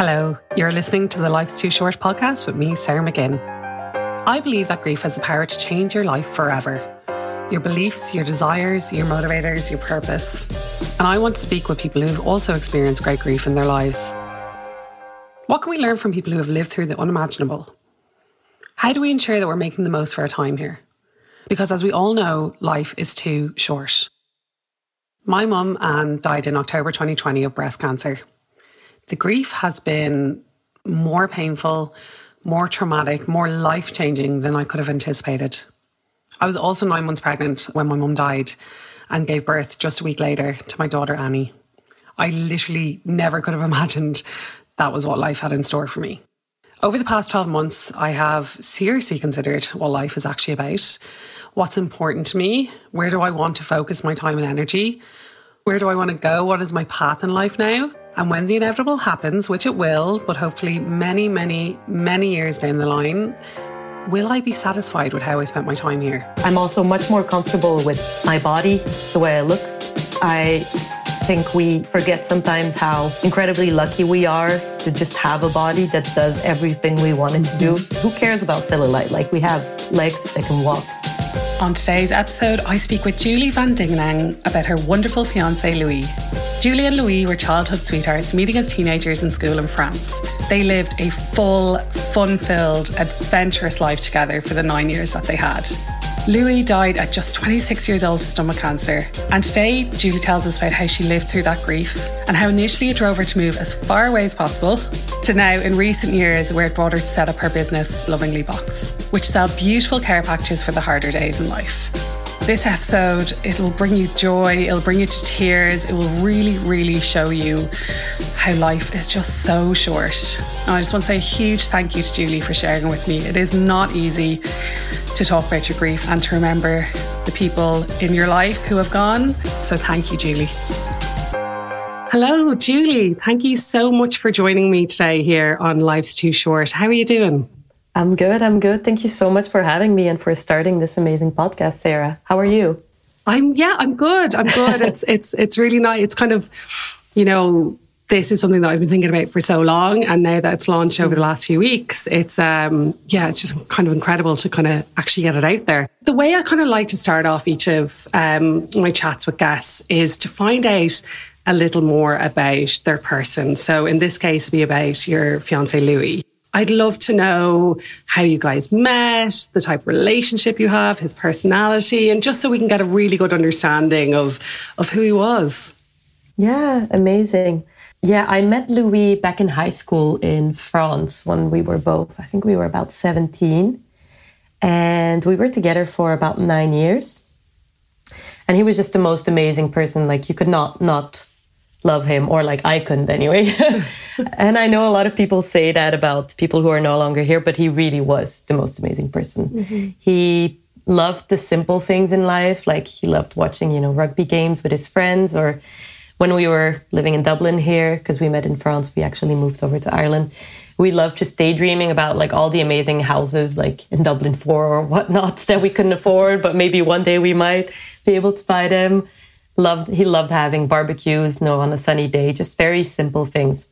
Hello, you're listening to the Life's Too Short podcast with me, Sarah McGinn. I believe that grief has the power to change your life forever. Your beliefs, your desires, your motivators, your purpose. And I want to speak with people who've also experienced great grief in their lives. What can we learn from people who have lived through the unimaginable? How do we ensure that we're making the most of our time here? Because as we all know, life is too short. My mum, Anne, died in October 2020 of breast cancer. The grief has been more painful, more traumatic, more life changing than I could have anticipated. I was also nine months pregnant when my mum died and gave birth just a week later to my daughter Annie. I literally never could have imagined that was what life had in store for me. Over the past 12 months, I have seriously considered what life is actually about. What's important to me? Where do I want to focus my time and energy? Where do I want to go? What is my path in life now? And when the inevitable happens, which it will, but hopefully many, many, many years down the line, will I be satisfied with how I spent my time here? I'm also much more comfortable with my body, the way I look. I think we forget sometimes how incredibly lucky we are to just have a body that does everything we want it to do. Who cares about cellulite? Like we have legs that can walk. On today's episode, I speak with Julie Van Dingenang about her wonderful fiance Louis. Julie and Louis were childhood sweethearts meeting as teenagers in school in France. They lived a full, fun filled, adventurous life together for the nine years that they had. Louis died at just 26 years old to stomach cancer, and today Julie tells us about how she lived through that grief and how initially it drove her to move as far away as possible to now, in recent years, where it brought her to set up her business, Lovingly Box, which sell beautiful care packages for the harder days in life. This episode, it'll bring you joy, it'll bring you to tears, it will really, really show you how life is just so short. And I just want to say a huge thank you to Julie for sharing with me. It is not easy to talk about your grief and to remember the people in your life who have gone. So thank you, Julie. Hello, Julie. Thank you so much for joining me today here on Life's Too Short. How are you doing? I'm good. I'm good. Thank you so much for having me and for starting this amazing podcast, Sarah. How are you? I'm yeah, I'm good. I'm good. it's it's it's really nice. It's kind of, you know, this is something that I've been thinking about for so long, and now that it's launched over the last few weeks, it's um yeah, it's just kind of incredible to kind of actually get it out there. The way I kind of like to start off each of um, my chats with guests is to find out a little more about their person. So in this case, be about your fiance Louis. I'd love to know how you guys met, the type of relationship you have, his personality, and just so we can get a really good understanding of, of who he was. Yeah, amazing. Yeah, I met Louis back in high school in France when we were both, I think we were about 17. And we were together for about nine years. And he was just the most amazing person. Like you could not not love him or like I couldn't anyway. and I know a lot of people say that about people who are no longer here, but he really was the most amazing person. Mm-hmm. He loved the simple things in life, like he loved watching, you know, rugby games with his friends or when we were living in Dublin here because we met in France, we actually moved over to Ireland. We loved just daydreaming about like all the amazing houses like in Dublin 4 or whatnot that we couldn't afford, but maybe one day we might be able to buy them loved he loved having barbecues you know, on a sunny day just very simple things.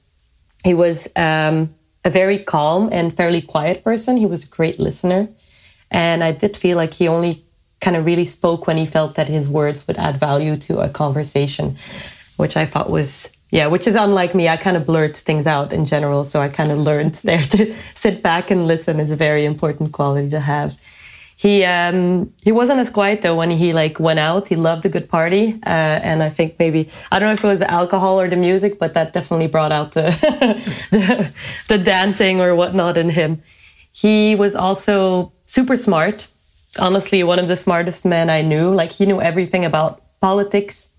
He was um, a very calm and fairly quiet person. He was a great listener. And i did feel like he only kind of really spoke when he felt that his words would add value to a conversation which i thought was yeah which is unlike me. I kind of blurt things out in general. So i kind of learned there to sit back and listen is a very important quality to have he um, he wasn't as quiet though when he like went out. He loved a good party, uh, and I think maybe I don't know if it was the alcohol or the music, but that definitely brought out the the, the dancing or whatnot in him. He was also super smart. Honestly, one of the smartest men I knew. Like he knew everything about politics.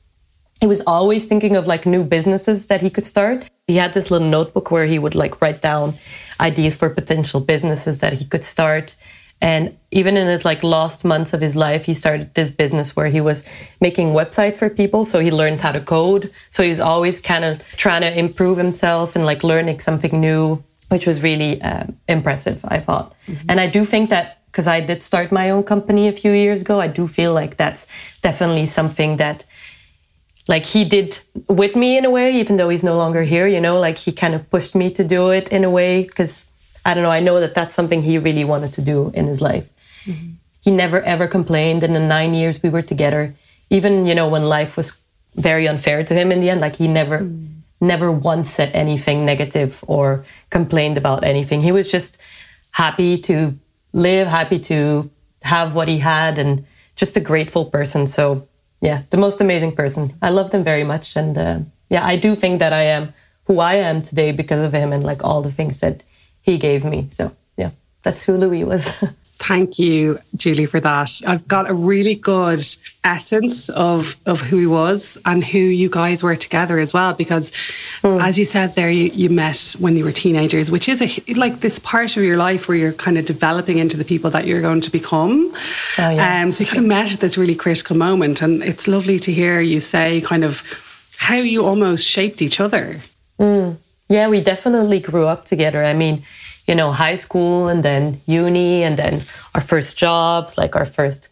He was always thinking of like new businesses that he could start. He had this little notebook where he would like write down ideas for potential businesses that he could start and even in his like last months of his life, he started this business where he was making websites for people. So he learned how to code. So he's always kind of trying to improve himself and like learning something new, which was really uh, impressive, I thought. Mm-hmm. And I do think that because I did start my own company a few years ago, I do feel like that's definitely something that like he did with me in a way, even though he's no longer here, you know, like he kind of pushed me to do it in a way because I don't know, I know that that's something he really wanted to do in his life. Mm-hmm. He never ever complained in the nine years we were together, even, you know, when life was very unfair to him in the end, like he never, mm. never once said anything negative or complained about anything. He was just happy to live, happy to have what he had, and just a grateful person. So yeah, the most amazing person. I loved him very much, and uh, yeah, I do think that I am who I am today because of him and like all the things that he gave me. So yeah, that's who Louis was. Thank you, Julie, for that. I've got a really good essence of of who he was and who you guys were together as well. Because, mm. as you said there, you, you met when you were teenagers, which is a like this part of your life where you're kind of developing into the people that you're going to become. Oh, yeah. Um, so you kind of met at this really critical moment, and it's lovely to hear you say kind of how you almost shaped each other. Mm. Yeah, we definitely grew up together. I mean you know, high school and then uni and then our first jobs, like our first,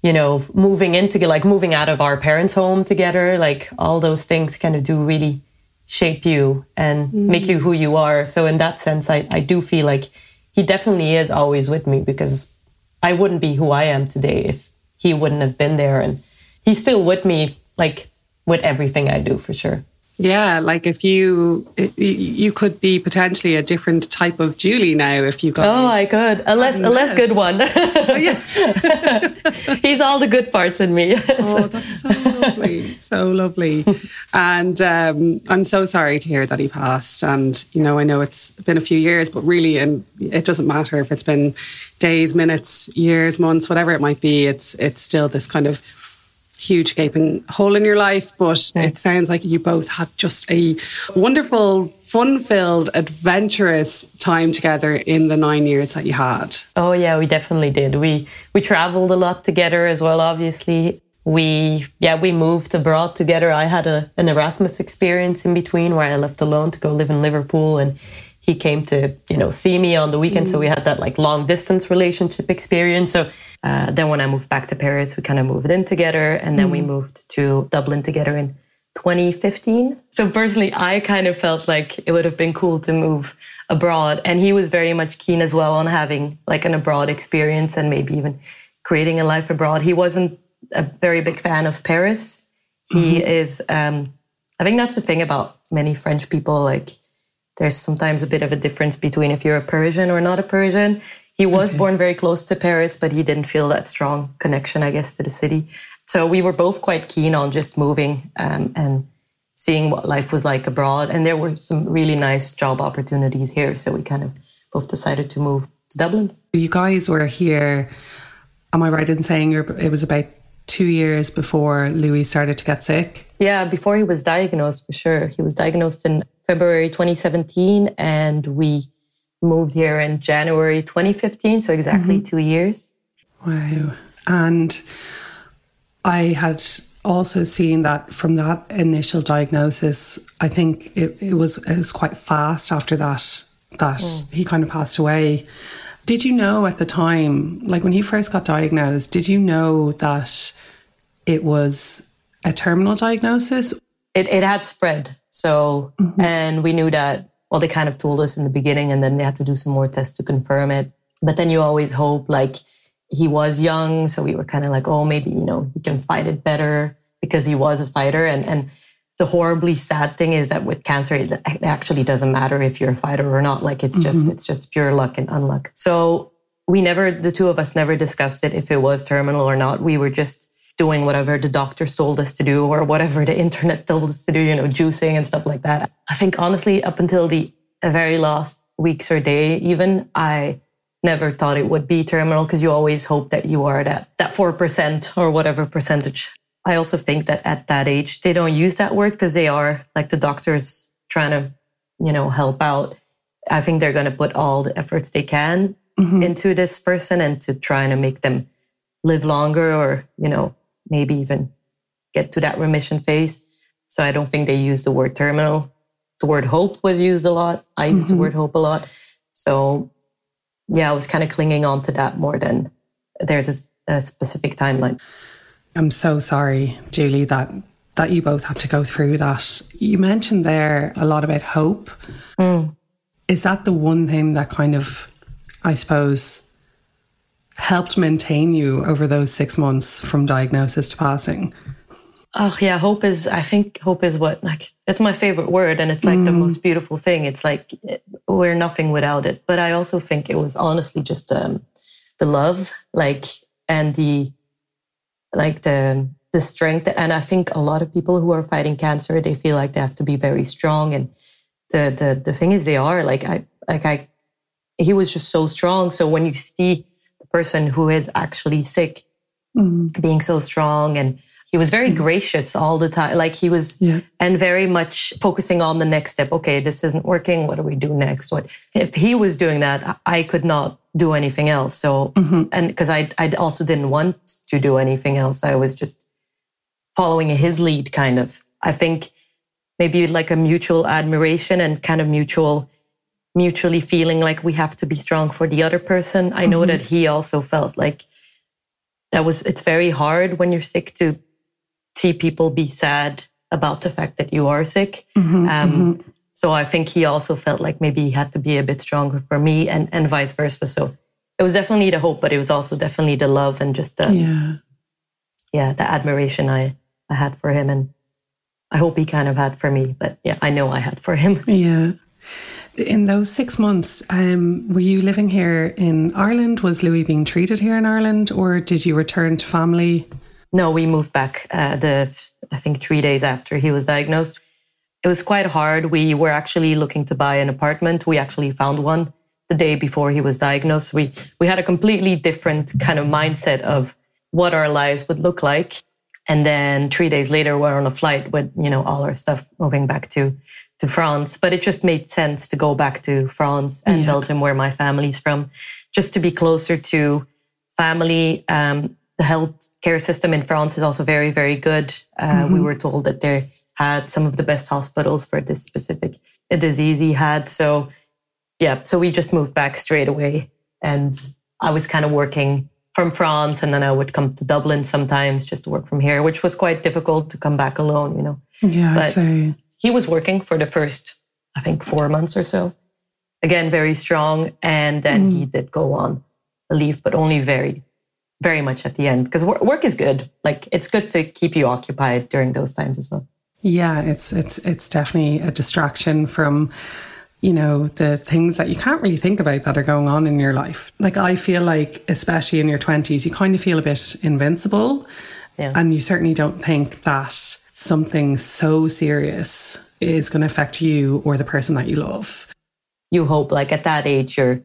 you know, moving into like moving out of our parents' home together, like all those things kind of do really shape you and mm. make you who you are. So in that sense, I, I do feel like he definitely is always with me because I wouldn't be who I am today if he wouldn't have been there. And he's still with me, like with everything I do for sure. Yeah, like if you you could be potentially a different type of Julie now if you got. Oh, I could a less a less good one. oh, He's all the good parts in me. oh, that's so lovely, so lovely. And um, I'm so sorry to hear that he passed. And you know, I know it's been a few years, but really, and it doesn't matter if it's been days, minutes, years, months, whatever it might be. It's it's still this kind of huge gaping hole in your life, but yeah. it sounds like you both had just a wonderful, fun filled, adventurous time together in the nine years that you had. Oh yeah, we definitely did. We we traveled a lot together as well, obviously. We yeah, we moved abroad together. I had a, an Erasmus experience in between where I left alone to go live in Liverpool and he came to, you know, see me on the weekend. Mm. So we had that like long distance relationship experience. So uh, then when I moved back to Paris, we kind of moved in together, and then mm. we moved to Dublin together in 2015. So personally, I kind of felt like it would have been cool to move abroad, and he was very much keen as well on having like an abroad experience and maybe even creating a life abroad. He wasn't a very big fan of Paris. He mm-hmm. is. Um, I think that's the thing about many French people. Like, there's sometimes a bit of a difference between if you're a Parisian or not a Parisian. He was okay. born very close to Paris, but he didn't feel that strong connection, I guess, to the city. So we were both quite keen on just moving um, and seeing what life was like abroad. And there were some really nice job opportunities here. So we kind of both decided to move to Dublin. You guys were here, am I right in saying it was about two years before Louis started to get sick? Yeah, before he was diagnosed, for sure. He was diagnosed in February 2017, and we moved here in January 2015, so exactly mm-hmm. two years. Wow. And I had also seen that from that initial diagnosis, I think it, it was it was quite fast after that that mm. he kind of passed away. Did you know at the time, like when he first got diagnosed, did you know that it was a terminal diagnosis? It, it had spread. So, mm-hmm. and we knew that well, they kind of told us in the beginning and then they had to do some more tests to confirm it. But then you always hope like he was young. So we were kind of like, oh, maybe, you know, he can fight it better because he was a fighter. And, and the horribly sad thing is that with cancer, it actually doesn't matter if you're a fighter or not. Like it's just, mm-hmm. it's just pure luck and unluck. So we never, the two of us never discussed it if it was terminal or not. We were just doing whatever the doctors told us to do or whatever the internet told us to do, you know, juicing and stuff like that. I think honestly, up until the very last weeks or day, even, I never thought it would be terminal because you always hope that you are at that 4% or whatever percentage. I also think that at that age, they don't use that word because they are like the doctors trying to, you know, help out. I think they're going to put all the efforts they can mm-hmm. into this person and to try to make them live longer or, you know, maybe even get to that remission phase. So I don't think they use the word terminal. The word hope was used a lot. I mm-hmm. use the word hope a lot. So yeah, I was kind of clinging on to that more than there's a, a specific timeline. I'm so sorry, Julie, that that you both had to go through that. You mentioned there a lot about hope. Mm. Is that the one thing that kind of, I suppose, helped maintain you over those six months from diagnosis to passing? Oh yeah, hope is. I think hope is what like it's my favorite word, and it's like mm. the most beautiful thing. It's like we're nothing without it. But I also think it was honestly just um, the love, like and the like the the strength. And I think a lot of people who are fighting cancer, they feel like they have to be very strong. And the the the thing is, they are like I like I. He was just so strong. So when you see person who is actually sick mm. being so strong. And he was very gracious all the time. Like he was yeah. and very much focusing on the next step. Okay this isn't working. What do we do next? What if he was doing that i could not do anything else. So mm-hmm. and because I, I also didn't want to do anything else. I was just following his lead kind of. I think maybe like a mutual admiration and kind of mutual mutually feeling like we have to be strong for the other person i know mm-hmm. that he also felt like that was it's very hard when you're sick to see people be sad about the fact that you are sick. Mm-hmm, um, mm-hmm. So I think he also felt like maybe he had to be a bit stronger for me and, and vice versa. So it was definitely the hope, but it was also definitely the love and just the, yeah. yeah, the admiration I, I had for him. And I hope he kind of had for me, but yeah, I know I had for him. Yeah. In those six months, um, were you living here in Ireland? Was Louis being treated here in Ireland, or did you return to family? No, we moved back uh, the I think three days after he was diagnosed. It was quite hard. We were actually looking to buy an apartment. We actually found one the day before he was diagnosed. We we had a completely different kind of mindset of what our lives would look like. And then three days later, we're on a flight with you know all our stuff moving back to to France. But it just made sense to go back to France and yeah. Belgium, where my family's from, just to be closer to family. Um, the health care system in France is also very, very good. Uh, mm-hmm. We were told that they had some of the best hospitals for this specific disease he had. So, yeah, so we just moved back straight away. And I was kind of working from France, and then I would come to Dublin sometimes just to work from here, which was quite difficult to come back alone, you know. Yeah, but he was working for the first, I think, four months or so. Again, very strong, and then mm. he did go on leave, but only very very much at the end because work is good. Like it's good to keep you occupied during those times as well. Yeah, it's it's it's definitely a distraction from you know the things that you can't really think about that are going on in your life. Like I feel like especially in your 20s you kind of feel a bit invincible. Yeah. And you certainly don't think that something so serious is going to affect you or the person that you love. You hope like at that age you're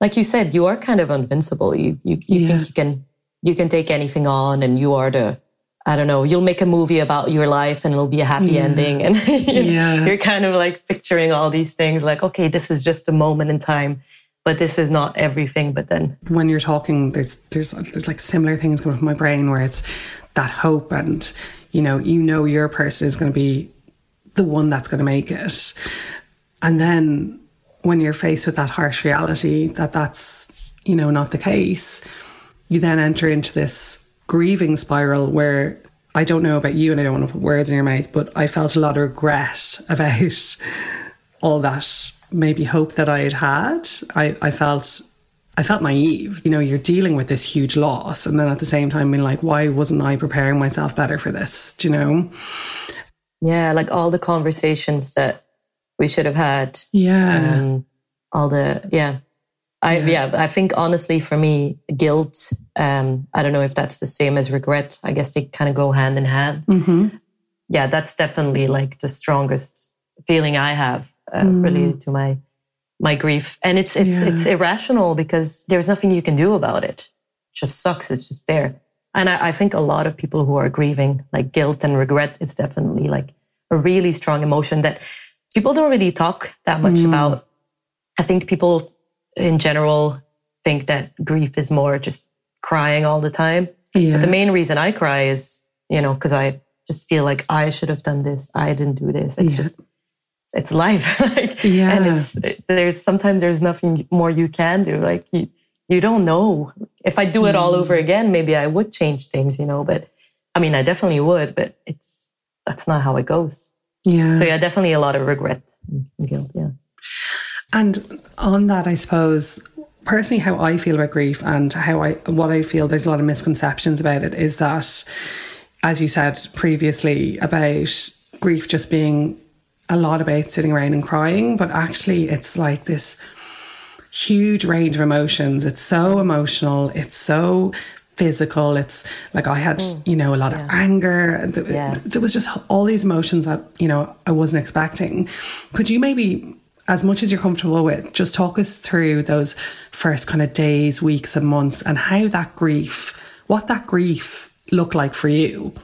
like you said, you are kind of invincible. You you, you yeah. think you can you can take anything on, and you are the I don't know. You'll make a movie about your life, and it'll be a happy yeah. ending, and yeah. you're kind of like picturing all these things. Like, okay, this is just a moment in time, but this is not everything. But then when you're talking, there's there's there's like similar things coming from my brain where it's that hope, and you know, you know, your person is going to be the one that's going to make it, and then when you're faced with that harsh reality that that's you know not the case you then enter into this grieving spiral where I don't know about you and I don't want to put words in your mouth but I felt a lot of regret about all that maybe hope that I had had. I, I felt I felt naive you know you're dealing with this huge loss and then at the same time being like why wasn't I preparing myself better for this do you know yeah like all the conversations that we should have had. Yeah. Um, all the yeah. I yeah. yeah, I think honestly for me, guilt, um, I don't know if that's the same as regret. I guess they kind of go hand in hand. Mm-hmm. Yeah, that's definitely like the strongest feeling I have uh, mm. related to my my grief. And it's it's yeah. it's irrational because there's nothing you can do about it. It just sucks. It's just there. And I, I think a lot of people who are grieving, like guilt and regret, it's definitely like a really strong emotion that people don't really talk that much mm. about. I think people in general think that grief is more just crying all the time. Yeah. But the main reason I cry is, you know, because I just feel like I should have done this. I didn't do this. It's yeah. just, it's life. like, yeah. And it's, it, there's sometimes there's nothing more you can do. Like you, you don't know. If I do it mm. all over again, maybe I would change things, you know. But I mean, I definitely would. But it's that's not how it goes. Yeah. So yeah, definitely a lot of regret and guilt. Yeah. And on that, I suppose personally, how I feel about grief and how I what I feel there's a lot of misconceptions about it is that, as you said previously, about grief just being a lot about sitting around and crying, but actually it's like this huge range of emotions. It's so emotional. It's so physical. It's like I had, mm. you know, a lot yeah. of anger. Yeah. There was just all these emotions that, you know, I wasn't expecting. Could you maybe, as much as you're comfortable with, just talk us through those first kind of days, weeks, and months and how that grief, what that grief looked like for you?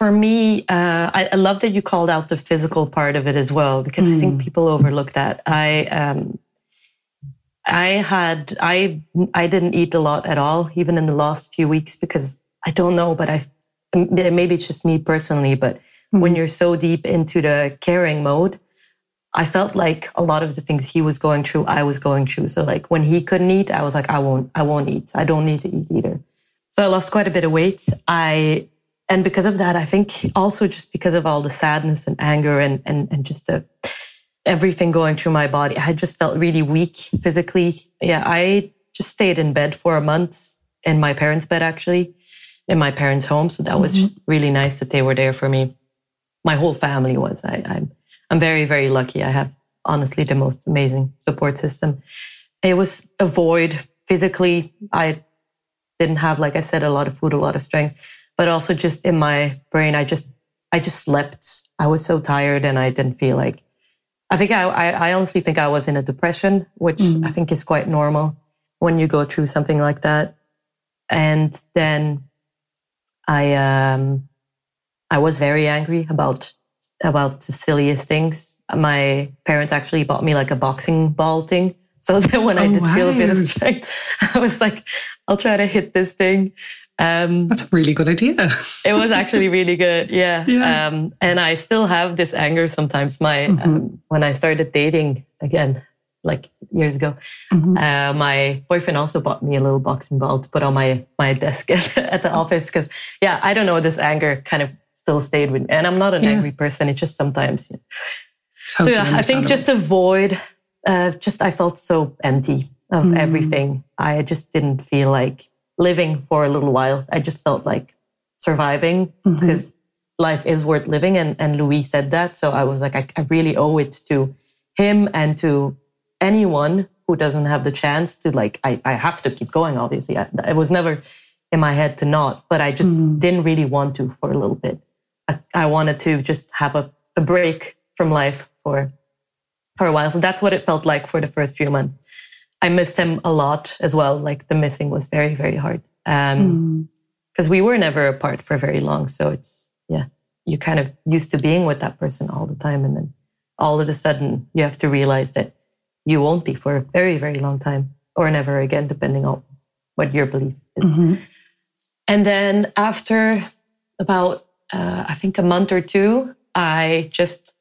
For me, uh, I, I, love that you called out the physical part of it as well, because mm. I think mm. people overlook that. I, um, I had I I didn't eat a lot at all, even in the last few weeks, because I don't know, but I maybe it's just me personally, but mm-hmm. when you're so deep into the caring mode, I felt like a lot of the things he was going through, I was going through. So like when he couldn't eat, I was like, I won't, I won't eat. I don't need to eat either. So I lost quite a bit of weight. I and because of that, I think also just because of all the sadness and anger and and and just the everything going through my body. I just felt really weak physically. Yeah, I just stayed in bed for a month in my parents' bed, actually, in my parents' home. So that was mm-hmm. really nice that they were there for me. My whole family was. I, I'm, I'm very, very lucky. I have honestly the most amazing support system. It was a void physically. I didn't have, like I said, a lot of food, a lot of strength, but also just in my brain, I just, I just slept. I was so tired and I didn't feel like I think I, I, I honestly think I was in a depression, which mm. I think is quite normal when you go through something like that. And then I, um, I was very angry about, about the silliest things. My parents actually bought me like a boxing ball thing. So that when oh, I did wow. feel a bit of strength, I was like, I'll try to hit this thing. Um, That's a really good idea. it was actually really good, yeah. yeah. Um, and I still have this anger sometimes. My mm-hmm. um, when I started dating again, like years ago, mm-hmm. uh, my boyfriend also bought me a little boxing ball to put on my my desk at, at the office because, yeah, I don't know, this anger kind of still stayed with me. And I'm not an yeah. angry person. It's just sometimes. Yeah. Totally so yeah, I think just avoid. Uh, just I felt so empty of mm. everything. I just didn't feel like living for a little while. I just felt like surviving because mm-hmm. life is worth living. And, and Louis said that. So I was like, I, I really owe it to him and to anyone who doesn't have the chance to like, I, I have to keep going, obviously. I, it was never in my head to not, but I just mm-hmm. didn't really want to for a little bit. I, I wanted to just have a, a break from life for for a while. So that's what it felt like for the first few months. I missed him a lot as well. Like the missing was very, very hard. Um, because mm. we were never apart for very long. So it's, yeah, you kind of used to being with that person all the time. And then all of a sudden you have to realize that you won't be for a very, very long time or never again, depending on what your belief is. Mm-hmm. And then after about, uh, I think a month or two, I just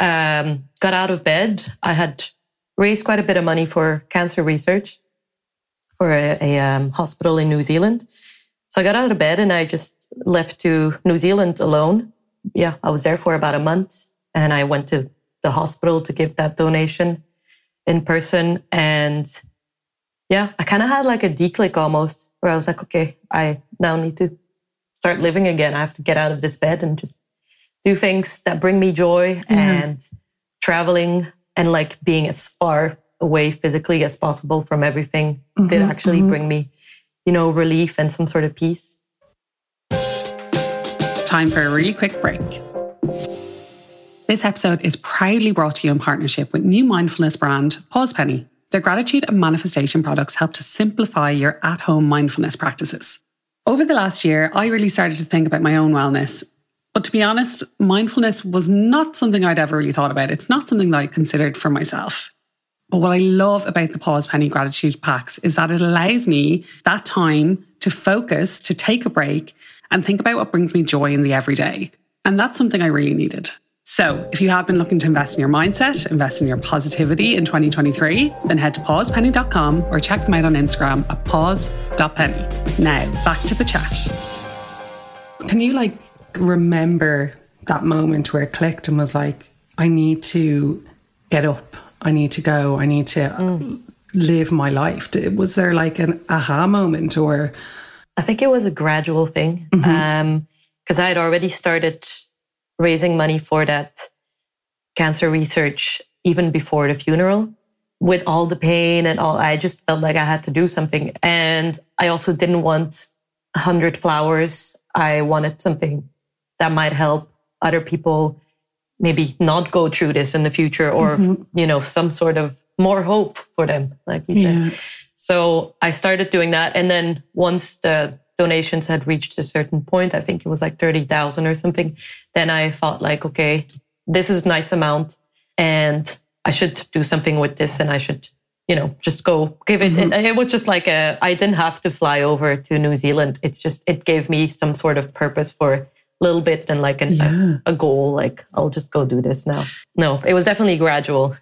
um, got out of bed. I had raised quite a bit of money for cancer research for a, a um, hospital in New Zealand. So I got out of bed and I just left to New Zealand alone. Yeah, I was there for about a month and I went to the hospital to give that donation in person. And yeah, I kind of had like a declick almost where I was like, okay, I now need to start living again. I have to get out of this bed and just do things that bring me joy and traveling and like being as far away physically as possible from everything mm-hmm, did actually mm-hmm. bring me, you know, relief and some sort of peace. Time for a really quick break. This episode is proudly brought to you in partnership with new mindfulness brand Pause Penny. Their gratitude and manifestation products help to simplify your at home mindfulness practices. Over the last year, I really started to think about my own wellness but to be honest, mindfulness was not something I'd ever really thought about. It's not something that I considered for myself. But what I love about the Pause Penny Gratitude Packs is that it allows me that time to focus, to take a break, and think about what brings me joy in the everyday. And that's something I really needed. So, if you have been looking to invest in your mindset, invest in your positivity in 2023, then head to pausepenny.com or check them out on Instagram at pause.penny. Now, back to the chat. Can you like remember that moment where it clicked and was like, I need to get up. I need to go. I need to mm. live my life. Was there like an aha moment or? I think it was a gradual thing. Because mm-hmm. um, I had already started raising money for that cancer research even before the funeral with all the pain and all. I just felt like I had to do something. And I also didn't want 100 flowers. I wanted something that might help other people maybe not go through this in the future or, mm-hmm. you know, some sort of more hope for them, like you said. So I started doing that. And then once the donations had reached a certain point, I think it was like 30,000 or something, then I felt like, okay, this is a nice amount and I should do something with this and I should, you know, just go give it. Mm-hmm. It, was just like a, I didn't have to fly over to New Zealand. It's just, it gave me some sort of purpose for little bit and like an, yeah. a, a goal. Like, I'll just go do this now. No, it was definitely gradual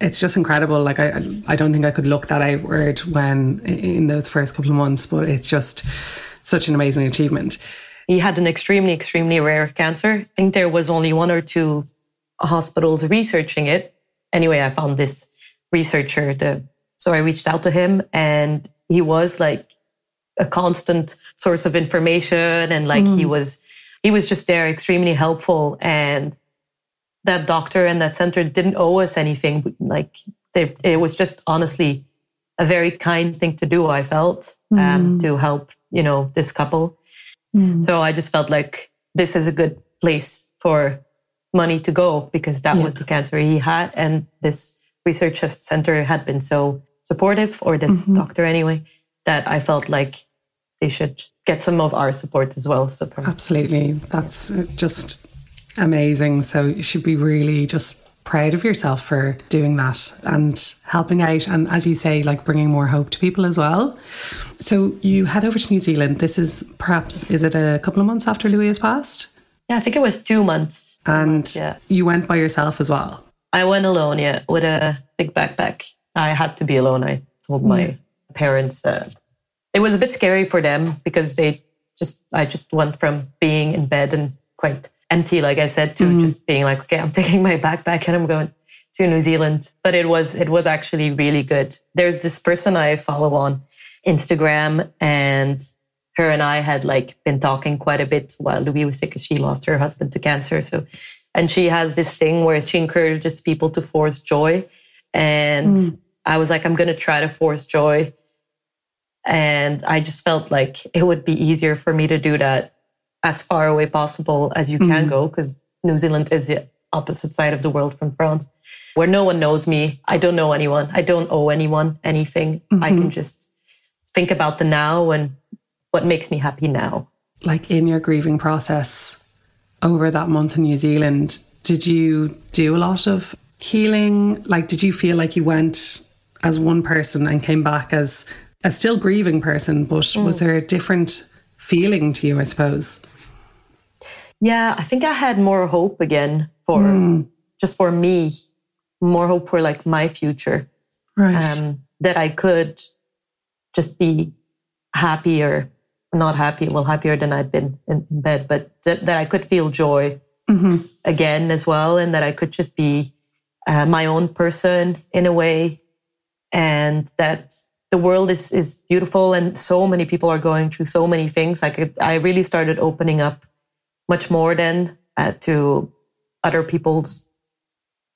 it's just incredible. Like I, I don't think I could look that outward when in those first couple of months, but it's just such an amazing achievement. He had an extremely, extremely rare cancer. I think there was only one or two hospitals researching it. Anyway, I found this researcher. The, so I reached out to him and he was like a constant source of information and like mm. he was he was just there extremely helpful and that doctor and that center didn't owe us anything like they, it was just honestly a very kind thing to do i felt um, mm. to help you know this couple mm. so i just felt like this is a good place for money to go because that yeah. was the cancer he had. And this research center had been so supportive, or this mm-hmm. doctor anyway, that I felt like they should get some of our support as well. So absolutely, that's just amazing. So you should be really just proud of yourself for doing that and helping out and as you say like bringing more hope to people as well so you head over to new zealand this is perhaps is it a couple of months after louis has passed yeah i think it was two months and yeah. you went by yourself as well. I went alone, yeah, with a big backpack. I had to be alone. I told my parents uh, it was a bit scary for them because they just I just went from being in bed and quite empty, like I said, to mm. just being like, okay, I'm taking my backpack and I'm going to New Zealand. But it was it was actually really good. There's this person I follow on Instagram and her and I had like been talking quite a bit while Louis was sick because she lost her husband to cancer. So, and she has this thing where she encourages people to force joy. And mm. I was like, I'm going to try to force joy. And I just felt like it would be easier for me to do that as far away possible as you mm. can go because New Zealand is the opposite side of the world from France where no one knows me. I don't know anyone. I don't owe anyone anything. Mm-hmm. I can just think about the now and what makes me happy now. Like in your grieving process over that month in New Zealand, did you do a lot of healing? Like, did you feel like you went as one person and came back as a still grieving person, but mm. was there a different feeling to you, I suppose? Yeah, I think I had more hope again for mm. just for me, more hope for like my future. Right. Um, that I could just be happier not happy, well, happier than I'd been in, in bed, but that, that, I could feel joy mm-hmm. again as well, and that I could just be uh, my own person in a way, and that the world is is beautiful, and so many people are going through so many things. Like I really started opening up much more than uh, to other people's,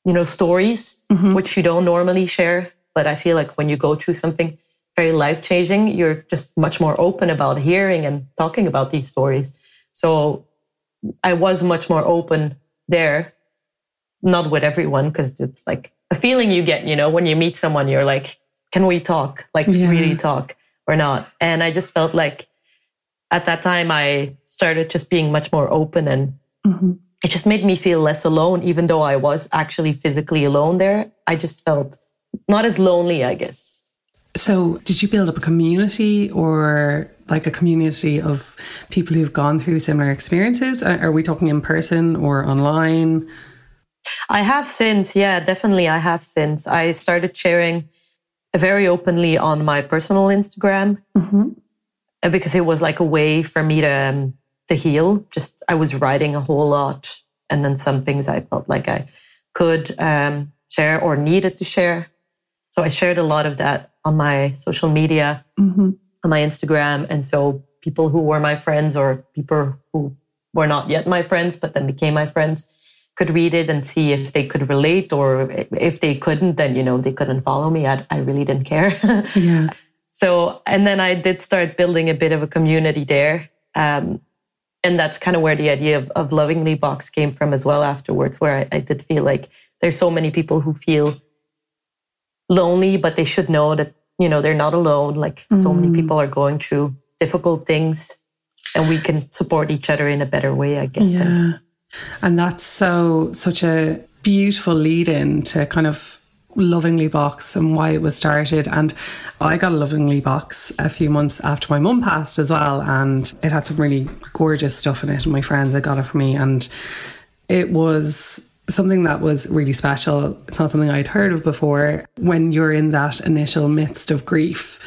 you know, stories, mm-hmm. which you don't normally share. But I feel like when you go through something very life changing, you're just much more open about hearing and talking about these stories. So I was much more open there, not with everyone, because it's like a feeling you get, you know, when you meet someone, you're like, can we talk? Like, yeah. really talk or not? And I just felt like at that time, I started just being much more open and mm-hmm. it just made me feel less alone, even though I was actually physically alone there. I just felt not as lonely, I guess. So, did you build up a community or like a community of people who've gone through similar experiences? Are we talking in person or online? I have since, yeah, definitely. I have since. I started sharing very openly on my personal Instagram mm-hmm. because it was like a way for me to um, to heal. Just I was writing a whole lot and then some things I felt like I could um, share or needed to share. So I shared a lot of that on my social media, mm-hmm. on my Instagram. And so people who were my friends or people who were not yet my friends, but then became my friends could read it and see if they could relate or if they couldn't, then, you know, they couldn't follow me. I, I really didn't care. yeah. So, and then I did start building a bit of a community there. Um, and that's kind of where the idea of, of Lovingly Box came from as well afterwards, where I, I did feel like there's so many people who feel lonely, but they should know that, you know, they're not alone. Like mm. so many mm. people are going through difficult things and we can support each other in a better way, I guess. Yeah. And that's so, such a beautiful lead in to kind of lovingly box and why it was started and i got a lovingly box a few months after my mum passed as well and it had some really gorgeous stuff in it and my friends had got it for me and it was something that was really special. It's not something I'd heard of before. When you're in that initial midst of grief,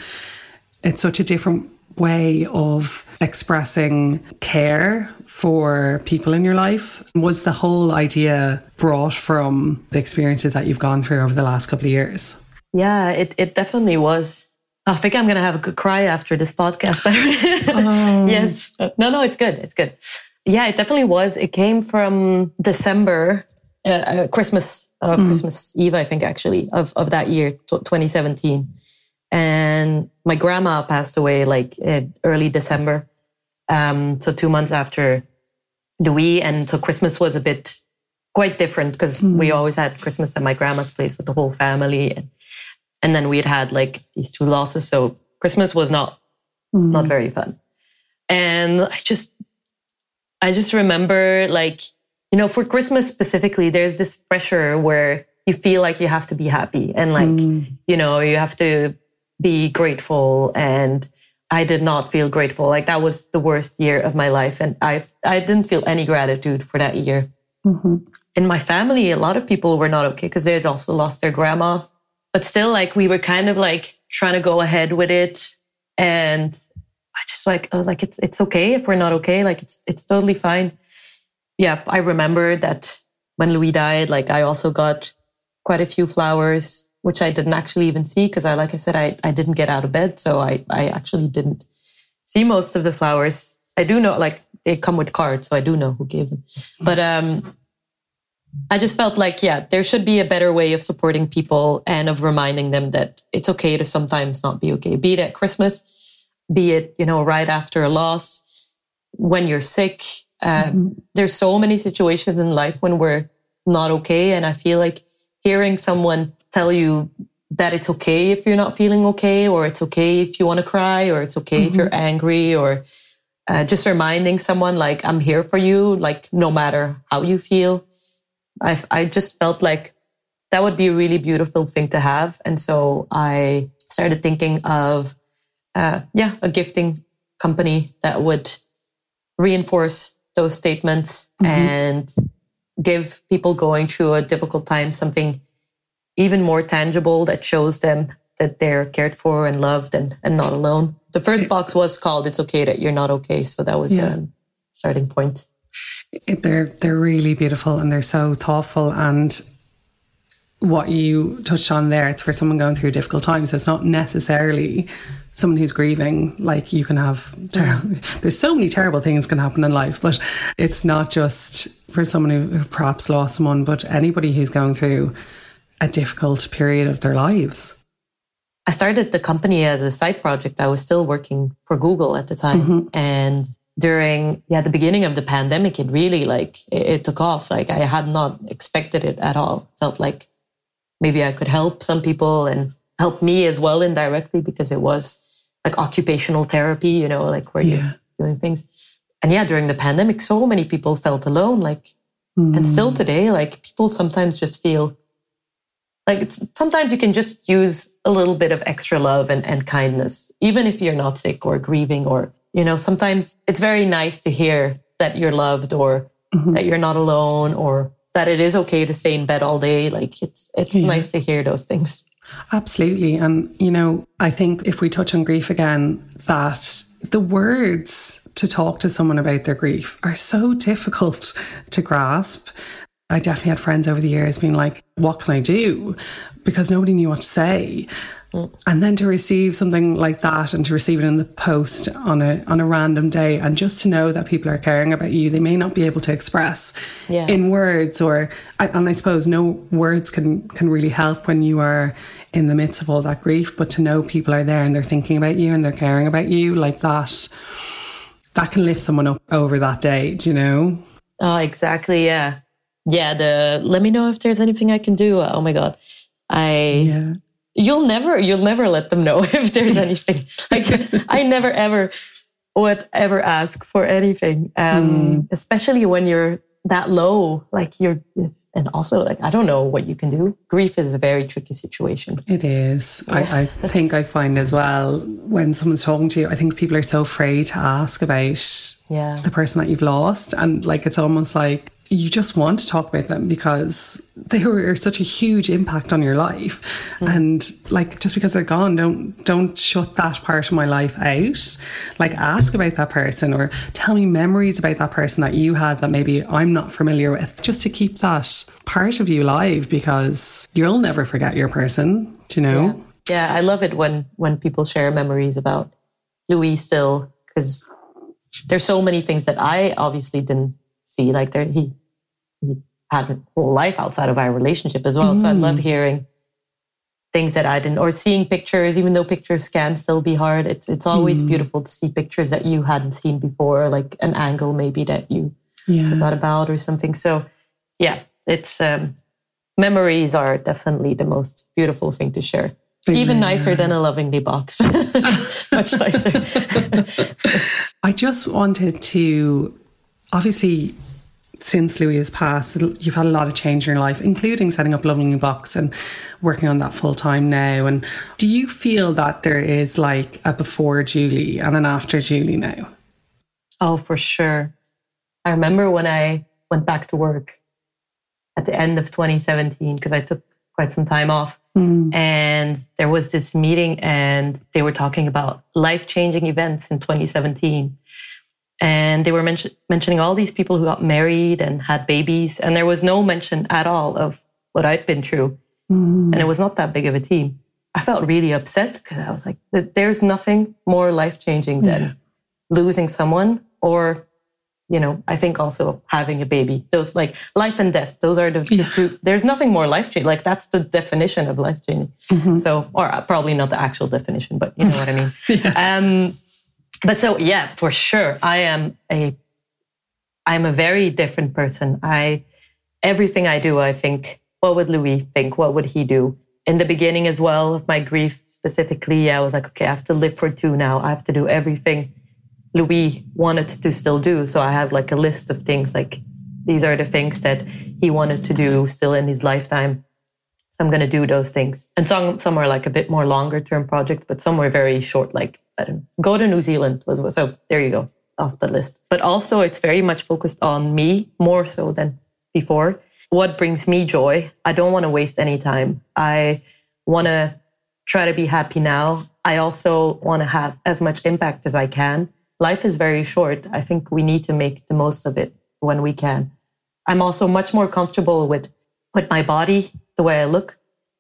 it's such a different way of expressing care for people in your life. Was the whole idea brought from the experiences that you've gone through over the last couple of years? Yeah, it, it definitely was. I think I'm going to have a good cry after this podcast. But oh. yes, no, no, it's good. It's good. Yeah, it definitely was. It came from December uh, uh, Christmas, uh, mm. Christmas Eve, I think actually of of that year, 2017. And my grandma passed away like uh, early December, um, so two months after Louis, and so Christmas was a bit quite different because mm. we always had Christmas at my grandma's place with the whole family, and, and then we had had like these two losses, so Christmas was not mm. not very fun. And I just I just remember like you know, for Christmas specifically, there's this pressure where you feel like you have to be happy and like, mm. you know, you have to be grateful. And I did not feel grateful. Like that was the worst year of my life. And I, I didn't feel any gratitude for that year. Mm-hmm. In my family, a lot of people were not okay because they had also lost their grandma. But still, like, we were kind of like trying to go ahead with it. And I just like, I was like, it's, it's okay if we're not okay. Like, it's, it's totally fine yeah, I remember that when Louis died, like I also got quite a few flowers, which I didn't actually even see because I, like I said, I, I didn't get out of bed. So I, I actually didn't see most of the flowers. I do know, like they come with cards, so I do know who gave them. But um, I just felt like, yeah, there should be a better way of supporting people and of reminding them that it's okay to sometimes not be okay, be it at Christmas, be it, you know, right after a loss, when you're sick, mm-hmm. There's so many situations in life when we're not okay. And I feel like hearing someone tell you that it's okay if you're not feeling okay, or it's okay if you want to cry, or it's okay mm-hmm. if you're angry, or uh, just reminding someone like I'm here for you, like no matter how you feel. I I just felt like that would be a really beautiful thing to have, and so I started thinking of uh, yeah a gifting company that would reinforce those statements mm-hmm. and give people going through a difficult time something even more tangible that shows them that they're cared for and loved and, and not alone. The first box was called It's Okay That You're Not Okay. So that was yeah. a starting point. They're they're really beautiful and they're so thoughtful and what you touched on there, it's for someone going through difficult times. So it's not necessarily someone who's grieving, like you can have, ter- there's so many terrible things can happen in life, but it's not just for someone who, perhaps lost someone, but anybody who's going through a difficult period of their lives. I started the company as a side project. I was still working for Google at the time. Mm-hmm. And during yeah the beginning of the pandemic it really like it, it, took off like i had not expected it at all felt like maybe i could help some people and helped me as well indirectly because it was like occupational therapy, you know, like where yeah. you're doing things. And yeah, during the pandemic, so many people felt alone. Like, mm. and still hmm. today, like people sometimes just feel like it's sometimes you can just use a little bit of extra love and, and kindness, even if you're not sick or grieving, or, you know, sometimes it's very nice to hear that you're loved or mm-hmm. that you're not alone or that it is okay to stay in bed all day. Like it's, it's yeah. nice to hear those things. Absolutely. And, you know, I think if we touch on grief again, that the words to talk to someone about their grief are so difficult to grasp. I definitely had friends over the years being like, What can I do? Because nobody knew what to say. And then to receive something like that and to receive it in the post on a on a random day and just to know that people are caring about you, they may not be able to express Yeah. in words or and I suppose no words can can really help when you are in the midst of all that grief, but to know people are there and they're thinking about you and they're caring about you like that that can lift someone up over that day, do you know? Oh, exactly. Yeah. Yeah. The let me know if there's anything I can do. Oh my God. I, Yeah. you'll never, you'll never let them know if there's anything. like, I never ever would ever ask for anything. Um, especially when you're that low, like you're, and also like, I don't know what you can do. Grief is a very tricky situation. It is. I, I think I find as well when someone's talking to you, I think people are so afraid to ask about Yeah. the person that you've lost. And like it's almost like you just want to talk about them because they were such a huge impact on your life. Mm. And like just because they're gone, don't don't shut that part of my life out. Like ask about that person or tell me memories about that person that you had that maybe I'm not familiar with, just to keep that part of you alive because you'll never forget your person. Do you know? Yeah. yeah, I love it when when people share memories about Louis still because there's so many things that I obviously didn't see. Like there, he he had a whole life outside of our relationship as well. So I love hearing things that I didn't, or seeing pictures, even though pictures can still be hard. It's it's always beautiful to see pictures that you hadn't seen before, like an angle maybe that you Yeah. forgot about or something. So yeah, it's um, memories are definitely the most beautiful thing to share. They Even nicer than a lovingly box. Much nicer. I just wanted to, obviously, since Louis has passed, you've had a lot of change in your life, including setting up Lovingly Box and working on that full time now. And do you feel that there is like a before Julie and an after Julie now? oh, for sure. I remember when I went back to work at the end of 2017 because I took quite some time off. Mm. And there was this meeting, and they were talking about life changing events in 2017. And they were mention- mentioning all these people who got married and had babies. And there was no mention at all of what I'd been through. And it was not that big of a team. I felt really upset because I was like, there's nothing more life changing than losing someone or you know, I think also having a baby. Those like life and death. Those are the, the two. There's nothing more life changing. Like that's the definition of life changing. So, or uh, probably not the actual definition, but you know what I mean. Um, but so yeah, for sure, I am a, I'm a very different person. I, everything I do, I think, what would Louis think? What would he do? In the beginning as well of my grief specifically, I was like, okay, I have to live for two now. I have to do everything Louis wanted to still do. So I have like a list of things like these are the things that he wanted to do still in his lifetime. I'm going to do those things. And some, some are like a bit more longer term projects, but some were very short, like I don't know, go to New Zealand was so there you go off the list. But also it's very much focused on me more so than before. What brings me joy? I don't want to waste any time. I want to try to be happy now. I also want to have as much impact as I can. Life is very short. I think we need to make the most of it when we can. I'm also much more comfortable with with my body, the way I look.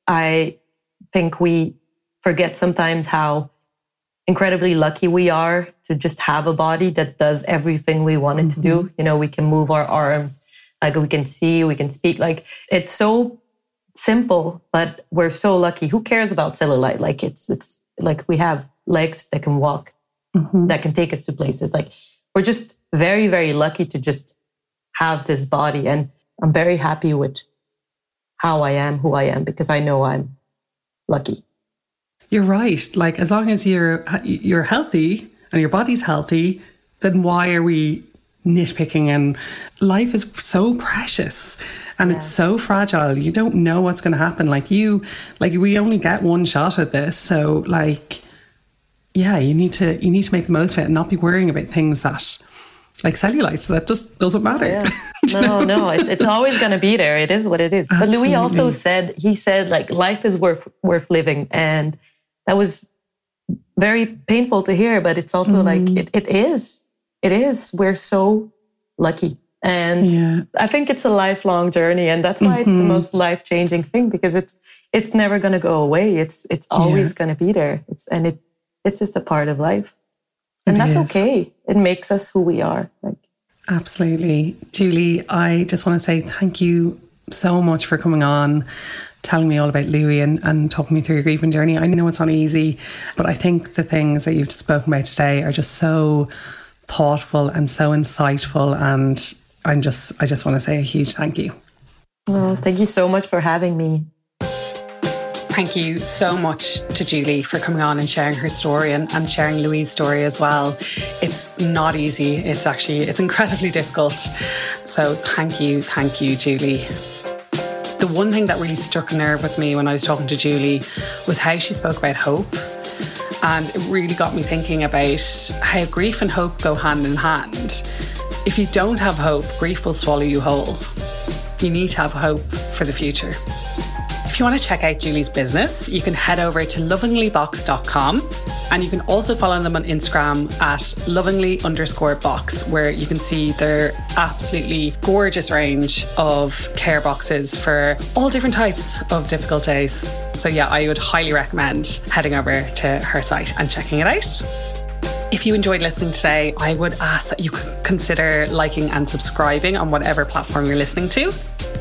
I think we forget sometimes how incredibly lucky we are to just have a body that does everything we want it to do. Mm-hmm. You know, we can move our arms, like we can see, we can speak. Like it's so simple, but we're so lucky. Who cares about cellulite? Like it's it's like we have legs that can walk, mm-hmm. that can take us to places. Like we're just very, very lucky to just have this body. And I'm very happy with how I am, who I am, because I know I'm lucky. You're right. Like as long as you're you're healthy and your body's healthy, then why are we nitpicking? And life is so precious and it's so fragile. You don't know what's going to happen. Like you, like we only get one shot at this, so like, yeah, you need to you need to make the most of it and not be worrying about things that. Like cellulite, So that just doesn't matter. No, no, it's, it's always going to be there. It is what it is. But Louis also said, he said, like, life is worth worth living. And that was very painful to hear, but it's also like, it, it is. it is. We're so lucky. And yeah. I think it's a lifelong journey. And that's why mm-hmm. it's the mm-hmm. most life changing thing because it's, it's never going to go away. It's, it's always yeah. going to be there. It's, and it, it's just a part of life. And it that's is. okay. It makes us who we are. Like, Absolutely. Julie, I just want to say thank you so much for coming on, telling me all about Louis and, and talking me through your grieving journey. I know it's not easy, but I think the things that you've spoken about today are just so thoughtful and so insightful. And I'm just, I just want to say a huge thank you. Oh, thank you so much for having me. Thank you so much to Julie for coming on and sharing her story and, and sharing Louis's story as well. It's not easy. It's actually, it's incredibly difficult. So thank you, thank you, Julie. The one thing that really struck a nerve with me when I was talking to Julie was how she spoke about hope. And it really got me thinking about how grief and hope go hand in hand. If you don't have hope, grief will swallow you whole. You need to have hope for the future. If you want to check out Julie's business, you can head over to lovinglybox.com and you can also follow them on Instagram at lovingly underscore box, where you can see their absolutely gorgeous range of care boxes for all different types of difficult days. So, yeah, I would highly recommend heading over to her site and checking it out. If you enjoyed listening today, I would ask that you consider liking and subscribing on whatever platform you're listening to.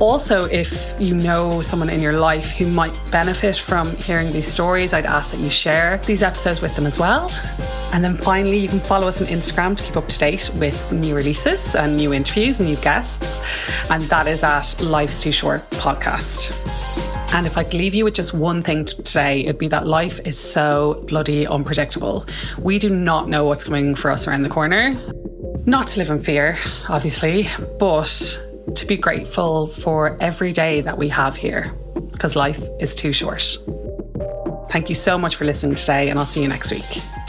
Also, if you know someone in your life who might benefit from hearing these stories, I'd ask that you share these episodes with them as well. And then finally, you can follow us on Instagram to keep up to date with new releases and new interviews and new guests. And that is at Life's Too Short podcast. And if I could leave you with just one thing today, it'd be that life is so bloody unpredictable. We do not know what's coming for us around the corner. Not to live in fear, obviously, but to be grateful for every day that we have here because life is too short. Thank you so much for listening today, and I'll see you next week.